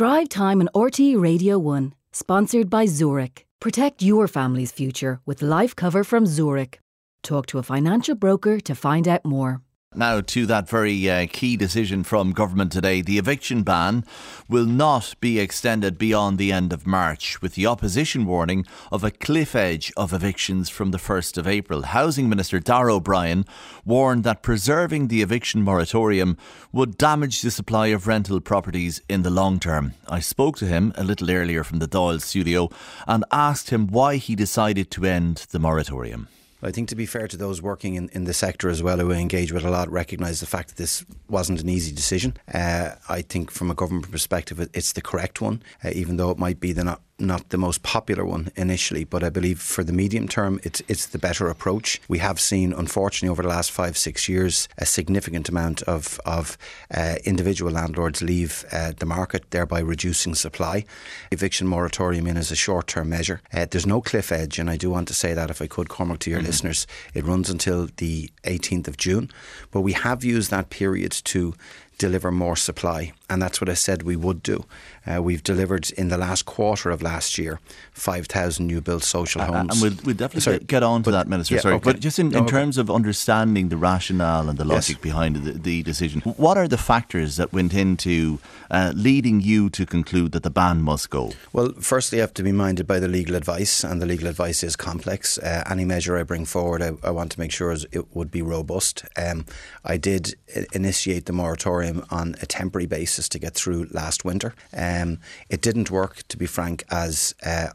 Drive Time on RTE Radio 1, sponsored by Zurich. Protect your family's future with life cover from Zurich. Talk to a financial broker to find out more. Now, to that very uh, key decision from government today, the eviction ban will not be extended beyond the end of March, with the opposition warning of a cliff edge of evictions from the 1st of April. Housing Minister Darragh O'Brien warned that preserving the eviction moratorium would damage the supply of rental properties in the long term. I spoke to him a little earlier from the Dáil studio and asked him why he decided to end the moratorium. I think to be fair to those working in, in the sector as well who engage with a lot, recognise the fact that this wasn't an easy decision. Uh, I think from a government perspective, it's the correct one, uh, even though it might be the not not the most popular one initially, but I believe for the medium term, it's it's the better approach. We have seen, unfortunately, over the last five six years, a significant amount of of uh, individual landlords leave uh, the market, thereby reducing supply. Eviction moratorium in as a short term measure. Uh, there's no cliff edge, and I do want to say that if I could, Cormac, to your mm-hmm. listeners, it runs until the 18th of June, but we have used that period to deliver more supply. And that's what I said we would do. Uh, we've delivered in the last quarter of last year 5,000 new built social homes. and we'll, we'll definitely sorry, get on to but, that, Minister. Yeah, sorry. Okay. But just in, in terms of understanding the rationale and the logic yes. behind the, the, decision, what are the factors that went into uh, leading you to conclude that the ban must go? Well, firstly, you have to be minded by the legal advice, and the legal advice is complex. Uh, any measure I bring forward, I, I, want to make sure it would be robust. Um, I did initiate the moratorium on a temporary basis to get through last winter. Um, it didn't work, to be frank, as uh,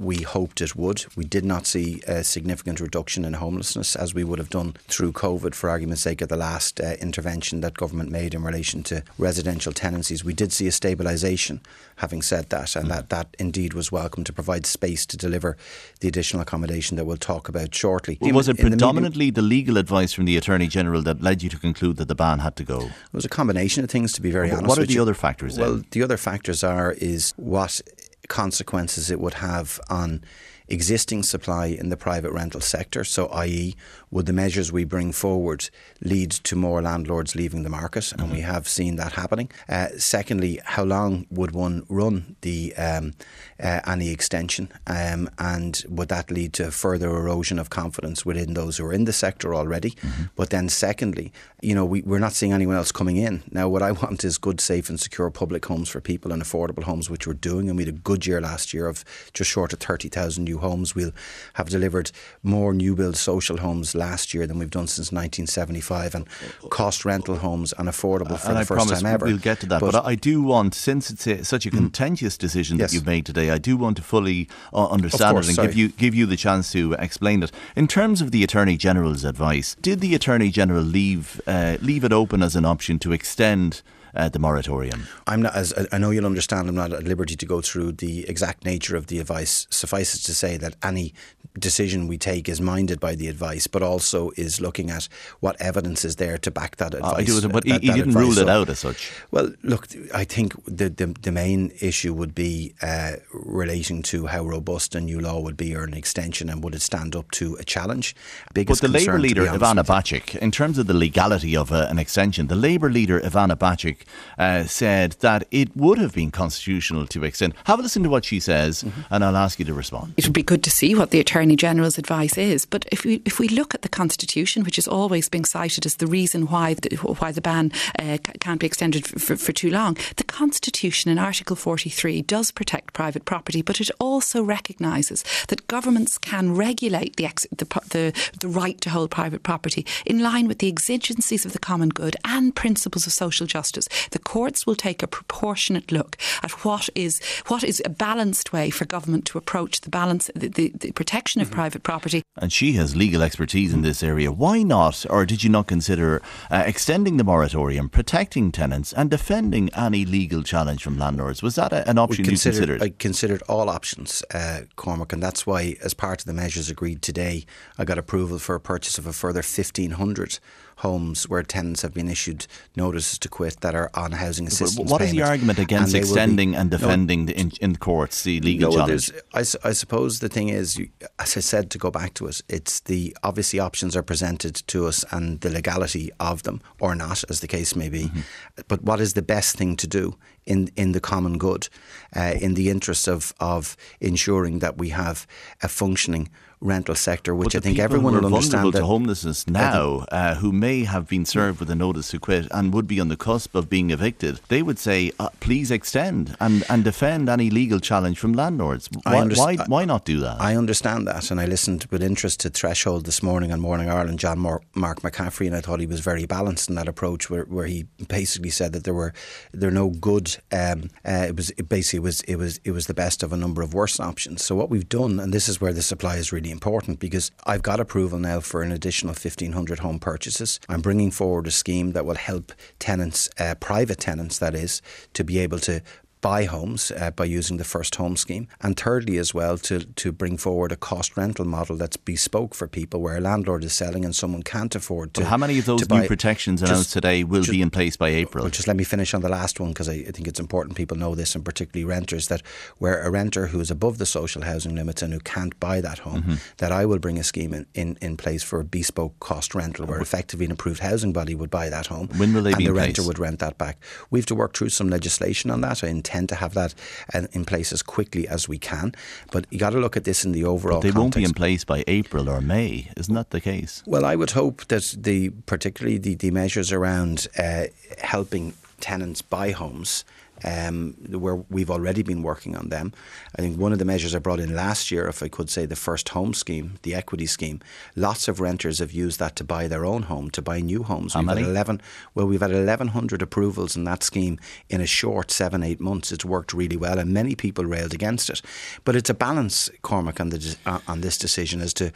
we hoped it would. We did not see a significant reduction in homelessness as we would have done through COVID, for argument's sake, at the last uh, intervention that government made in relation to residential tenancies. We did see a stabilisation, having said that, and that, that indeed was welcome to provide space to deliver the additional accommodation that we'll talk about shortly. Well, was it predominantly the, the, legal advice from the Attorney General that led you to conclude that the ban had to go? It was a combination of things, to be very well, honest. What are the you. other factors? Well, then? the other factors are is what consequences it would have on existing supply in the private rental sector. So, i.e., would the measures we bring forward lead to more landlords leaving the market? Mm-hmm. And we have seen that happening. Uh, secondly, how long would one run the um, uh, any extension? Um, and would that lead to further erosion of confidence within those who are in the sector already? Mm-hmm. But then, secondly, you know, we, we're not seeing anyone else coming in. Now, what I want is good, safe, and secure public homes for people and affordable homes, which we're doing. And we had a good year last year of just short of 30,000 new homes. We'll have delivered more new build social homes last year than we've done since 1975, and cost rental homes and affordable for and the I first time ever. We'll get to that, but, but I do want, since it's a, such a mm. contentious decision yes. that you've made today, I do want to fully uh, understand course, it and sorry. give you give you the chance to explain it. In terms of the Attorney General's advice, did the Attorney General leave uh, leave it open as an option to extend? Uh, the moratorium? I'm not, as I know you'll understand, I'm not at liberty to go through the exact nature of the advice. Suffice it to say that any decision we take is minded by the advice, but also is looking at what evidence is there to back that ah, advice. Uh, but he, he didn't rule it out as such. Well, look, I think the the, the main issue would be uh, relating to how robust a new law would be or an extension, and would it stand up to a challenge? Biggest but the Labour leader Ivana Bacik, in terms of the legality of uh, an extension, the Labour leader Ivana Bacik uh, said that it would have been constitutional to extend. Have a listen to what she says, mm-hmm. and I'll ask you to respond. It would be good to see what the Attorney General's advice is. But if we if we look at the Constitution, which is always being cited as the reason why the, why the ban uh, can't be extended for, for too long, the Constitution in Article 43 does protect private property, but it also recognises that governments can regulate the, ex- the, the the right to hold private property in line with the exigencies of the common good and principles of social justice the courts will take a proportionate look at what is what is a balanced way for government to approach the balance the, the, the protection of mm-hmm. private property. And she has legal expertise in this area. Why not, or did you not consider uh, extending the moratorium, protecting tenants, and defending any legal challenge from landlords? Was that a, an option considered, you considered? I considered all options, uh, Cormac, and that's why, as part of the measures agreed today, I got approval for a purchase of a further 1,500 homes where tenants have been issued notices to quit that are on housing assistance. What is the argument against and extending be, and defending no, in, in courts the legal no, challenge? I, I, suppose the thing is, as I said, to go back to it, it's the obviously options are presented to us and the legality of them or not, as the case may be. Mm-hmm. But what is the best thing to do in in the common good, uh, in the interest of of ensuring that we have a functioning rental sector, which I think everyone will understand. to homelessness now, uh, who may have been served with a notice to quit and would be on the cusp of being evicted, they would say, uh, "Please extend and, and defend any legal challenge from landlords." Why, why, why, not do that? I understand that, and I listened with interest to Threshold this morning on Morning Ireland, John Mark McCafferty, and I thought he was very balanced in that approach, where, where he basically said that there were there are no good. Um, uh, it was it basically it was it was it was the best of a number of worse options. So what we've done, and this is where the supply is really important because I've got approval now for an additional 1,500 home purchases. I'm bringing forward a scheme that will help tenants, uh, private tenants that is, to be able to buy homes uh, by using the first home scheme. And thirdly, as well, to, to bring forward a cost rental model that's bespoke for people where a landlord is selling and someone can't afford to. how many of those new protections announced just, today will just, be in place by April? Well, just let me finish on the last one because I, I, think it's important people know this, and particularly renters, that where a renter who is above the social housing limits and who can't buy that home, mm-hmm. that I will bring a scheme in, in, in place for a bespoke cost rental where effectively an approved housing body would buy that home. When will they and be the place? renter would rent that back. We have to work through some legislation on that. I intend to have that uh, in place as quickly as we can. But you got to look at this in the overall. But they context. won't be in place by April or May, isn't that the case? Well, I would hope that the particularly the, the measures around uh, helping tenants buy homes um, where we've already been working on them. I think one of the measures I brought in last year, if I could say, the first home scheme, the equity scheme, lots of renters have used that to buy their own home, to buy new homes. How we've many? Had 11, well, we've had 1,100 approvals in that scheme in a short seven, eight months. It's worked really well, and many people railed against it. But it's a balance, Cormac, on, the, on this decision as to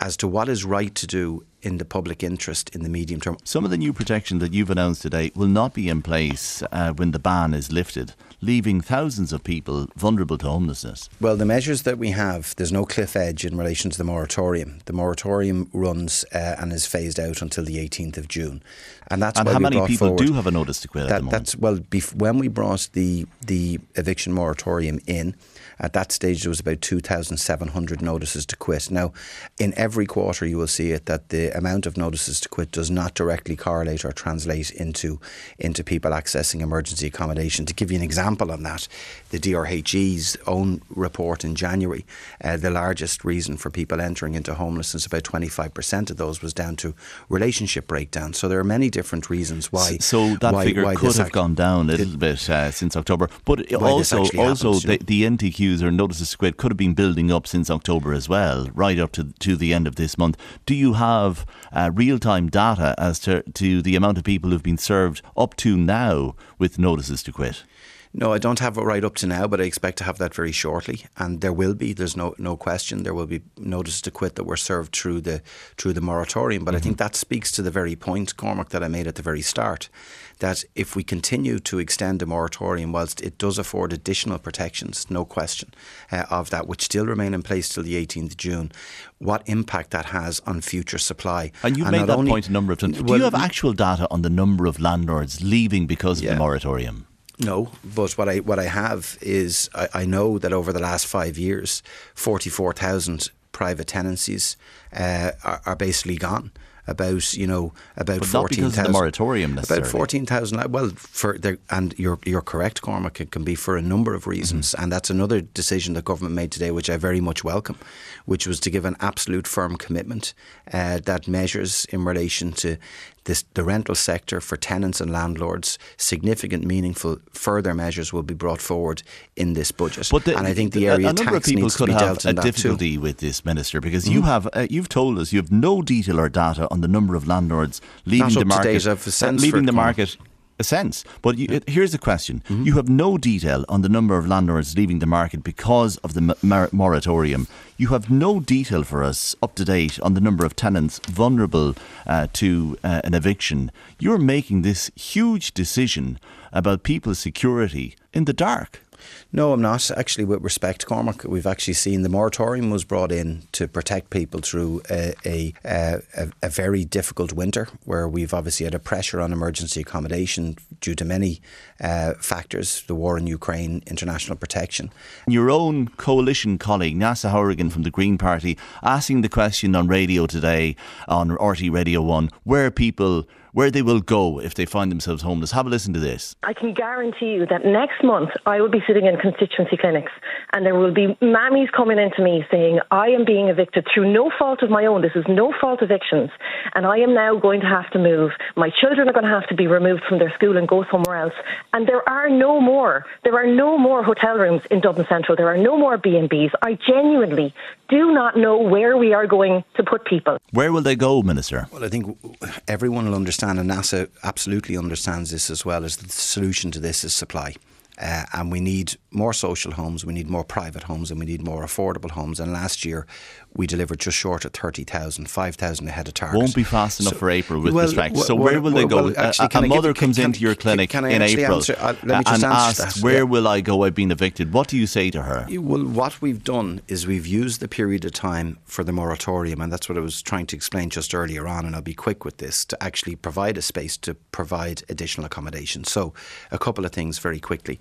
as to what is right to do in the public interest in the medium term. Some of the new protection that you've announced today will not be in place uh, when the ban is lifted, leaving thousands of people vulnerable to homelessness. Well, the measures that we have, there's no cliff edge in relation to the moratorium. The moratorium runs uh, and is phased out until the 18th of June. And that's and how many people do have a notice to quit that, That's well, bef- when we brought the the eviction moratorium in, at that stage, there was about 2,700 notices to quit. Now, in every quarter, you will see it that the amount of notices to quit does not directly correlate or translate into, into people accessing emergency accommodation. To give you an example on that, the DRHE's own report in January, uh, the largest reason for people entering into homelessness, about 25% of those was down to relationship breakdown. So there are many different reasons why. So that why, figure why could have gone down a little bit uh, since October. But also, also happens, the, the NTQ or notices to quit could have been building up since October as well, right up to to the end of this month. Do you have uh, real time data as to to the amount of people who've been served up to now with notices to quit? No, I don't have it right up to now, but I expect to have that very shortly. And there will be, there's no no question, there will be notices to quit that were served through the through the moratorium. But mm-hmm. I think that speaks to the very point, Cormac, that I made at the very start, that if we continue to extend the moratorium, whilst it does afford additional protections, no question uh, of that, which still remain in place till the 18th of June, what impact that has on future supply. And you've and made that only, point a number of times. Do you have actual data on the number of landlords leaving because of yeah. the moratorium? No, but what I what I have is I, I know that over the last five years, forty four thousand private tenancies uh, are, are basically gone about you know about but fourteen thousand. moratorium About fourteen thousand. Well, for the, and you're you're correct, Cormac. It can be for a number of reasons, mm-hmm. and that's another decision the government made today, which I very much welcome, which was to give an absolute firm commitment uh, that measures in relation to this, the rental sector for tenants and landlords, significant, meaningful further measures will be brought forward in this budget. But the, and I think the area a number of people could have a difficulty too. with this, Minister, because mm-hmm. you have uh, you've told us you have no detail or data on the number of landlords leaving the market, uh, leaving the market a sense. But you, here's the question: mm-hmm. You have no detail on the number of landlords leaving the market because of the mar- moratorium. You have no detail for us up to date on the number of tenants vulnerable uh, to uh, an eviction. You're making this huge decision about people's security in the dark. No, I'm not. Actually, with respect, Cormac, we've actually seen the moratorium was brought in to protect people through a, a, a, a, very difficult winter where we've obviously had a pressure on emergency accommodation due to many uh, factors the war in Ukraine, international protection. Your own coalition colleague, Neasa Hourigan from the Green Party, asking the question on radio today on RT Radio 1 where people where they will go if they find themselves homeless. Have a listen to this. I can guarantee you that next month I will be sitting in constituency clinics and there will be mammies coming into me saying, I am being evicted through no fault of my own. This is no fault evictions. And I am now going to have to move. My children are going to have to be removed from their school and go somewhere else. And there are no more, there are no more hotel rooms in Dublin Central. There are no more B&Bs. I genuinely do not know where we are going to put people. Where will they go, Minister? Well, I think everyone will understand, and Neasa absolutely understands this as well, as the solution to this is supply. Uh, and we need more social homes, we need more private homes, and we need more affordable homes. And last year, we delivered just short of 30,000, 5,000 ahead of target. Won't be fast enough so, for April with well. Well, so where will they go? Well, actually, a, a mother give, comes can, into your clinic can, in April uh, and asks, where yeah. will I go? I've been evicted. What do you say to her? Well, what we've done is we've used the period of time for the moratorium, and that's what I was trying to explain just earlier on, and I'll be quick with this, to actually provide a space to provide additional accommodation. So a couple of things very quickly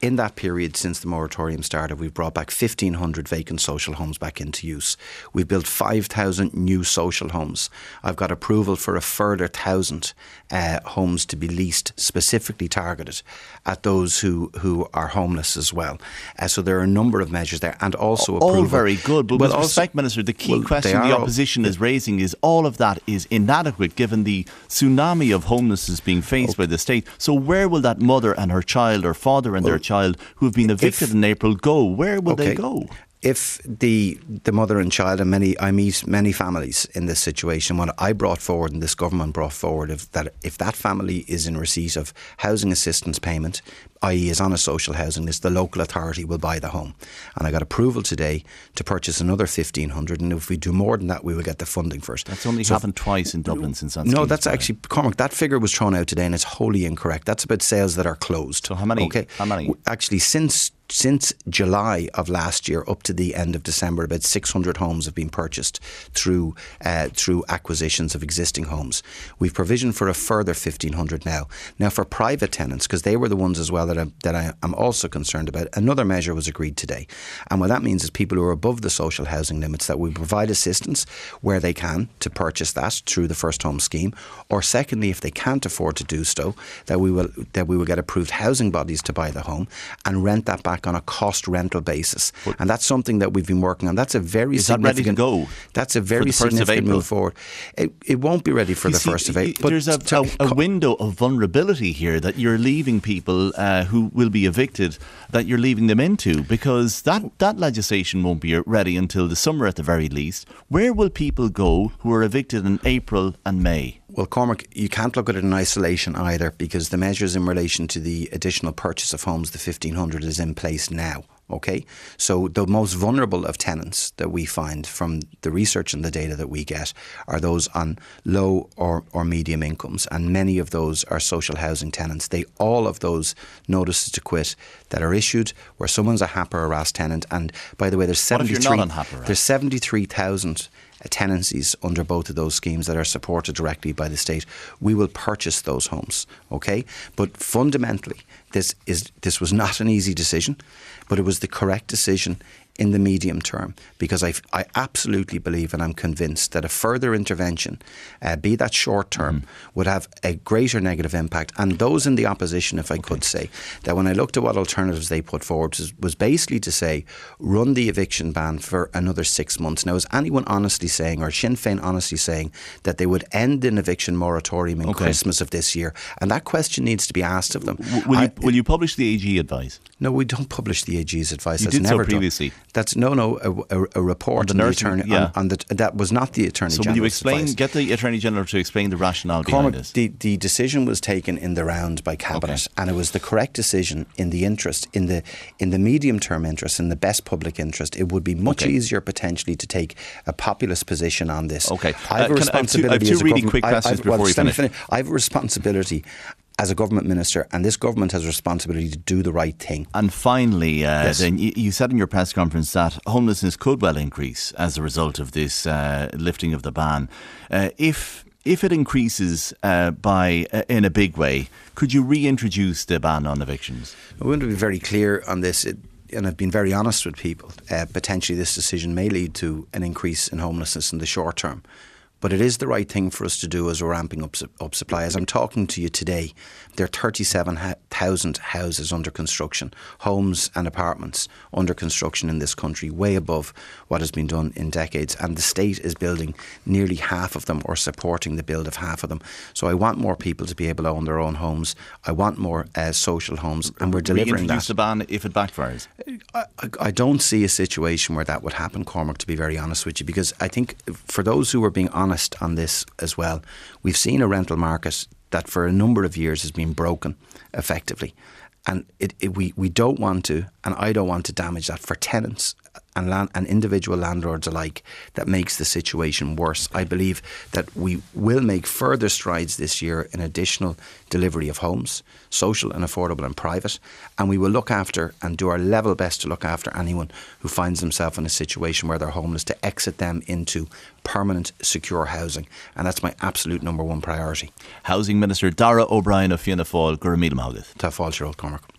in that period since the moratorium started, we've brought back 1,500 vacant social homes back into use. We've built 5,000 new social homes. I've got approval for a further 1,000 uh, homes to be leased, specifically targeted at those who, who are homeless as well. Uh, so there are a number of measures there, and also all approval. very good. But well, with respect, Minister, the key well, question the opposition all, is raising is all of that is inadequate given the tsunami of homelessness being faced okay. by the state. So where will that mother and her child, or father and well, their child, who have been evicted if, in April, go? Where will okay. they go? If the the mother and child and many I meet many families in this situation, what I brought forward and this government brought forward if that if that family is in receipt of housing assistance payment, i.e. is on a social housing list, the local authority will buy the home. And I got approval today to purchase another fifteen hundred and if we do more than that we will get the funding first. That's only so happened twice in Dublin since that No, that's actually Cormac, that figure was thrown out today and it's wholly incorrect. That's about sales that are closed. So how many okay. how many? Actually since since July of last year up to the end of December, about 600 homes have been purchased through uh, through acquisitions of existing homes. We've provisioned for a further 1,500 now. Now, for private tenants, because they were the ones as well that, I, that I am also concerned about, another measure was agreed today. And what that means is people who are above the social housing limits that we provide assistance where they can to purchase that through the First Home Scheme, or secondly, if they can't afford to do so, that we will that we will get approved housing bodies to buy the home and rent that back back on a cost rental basis, but and that's something that we've been working on. That's a very is significant. That ready to go that's a very significant move forward. It, it, won't be ready for you the see, first of April. But there's a, a, a, window of vulnerability here that you're leaving people uh, who will be evicted that you're leaving them into because that that legislation won't be ready until the summer at the very least. Where will people go who are evicted in April and May? Well, Cormac, you can't look at it in isolation either because the measures in relation to the additional purchase of homes, the 1500, is in place now. Okay, so the most vulnerable of tenants that we find from the research and the data that we get are those on low or, or medium incomes, and many of those are social housing tenants. They all of those notices to quit that are issued where someone's a HAP or RAS tenant, and by the way, there's seventy three there's seventy three thousand tenancies under both of those schemes that are supported directly by the state, we will purchase those homes. Okay, but fundamentally, this is this was not an easy decision, but it was the correct decision in the medium term because I, I absolutely believe and I'm convinced that a further intervention, uh, be that short term, mm. would have a greater negative impact. And those in the opposition, if I okay. could say, that when I looked at what alternatives they put forward, was, was basically to say run the eviction ban for another six months. Now, is anyone honestly saying, or Sinn Féin honestly saying, that they would end an eviction moratorium in okay. Christmas of this year? And that question needs to be asked of them. W- will, I, you, will you publish the AG advice? No, we don't publish the AG's advice. You That's did never so previously. Done. That's no, no, a, a, a report on the, attorney. Yeah. On, on, the, that was not the attorney. So will you explain? Advice. Get the attorney general to explain the rationale Cormac, behind this. The, the decision was taken in the round by cabinet, okay. and it was the correct decision in the interest in the in the medium term interest in the best public interest. It would be much okay. easier potentially to take a populist position on this. Okay, I have uh, a responsibility. I have two, I have two really quick questions I, I, before well, we finish. finish. I have a responsibility as a government minister, and this government has a responsibility to do the right thing. And finally, uh, yes. then you, you, said in your press conference that homelessness could well increase as a result of this uh, lifting of the ban. Uh, if if it increases uh, by uh, in a big way, could you reintroduce the ban on evictions? I want to be very clear on this. It, and I've been very honest with people. Uh, potentially, this decision may lead to an increase in homelessness in the short term. But it is the right thing for us to do as we're ramping up, up supply. As I'm talking to you today, there are 37,000 houses under construction, homes and apartments under construction in this country, way above what has been done in decades. And the state is building nearly half of them or supporting the build of half of them. So I want more people to be able to own their own homes. I want more uh, social homes, and we're delivering that. the ban if it backfires? I, I don't see a situation where that would happen, Cormac, to be very honest with you, because I think for those who are being honest on this as well, we've seen a rental market that for a number of years has been broken effectively. And it, it, we, we don't want to, and I don't want to damage that for tenants and, land, and individual landlords alike that makes the situation worse. I believe that we will make further strides this year in additional delivery of homes, social and affordable and private, and we will look after and do our level best to look after anyone who finds themselves in a situation where they're homeless to exit them into permanent secure housing and that's my absolute number one priority. Housing Minister Darragh O'Brien of Fianna Fáil Gurmil Tá fáil Cormac.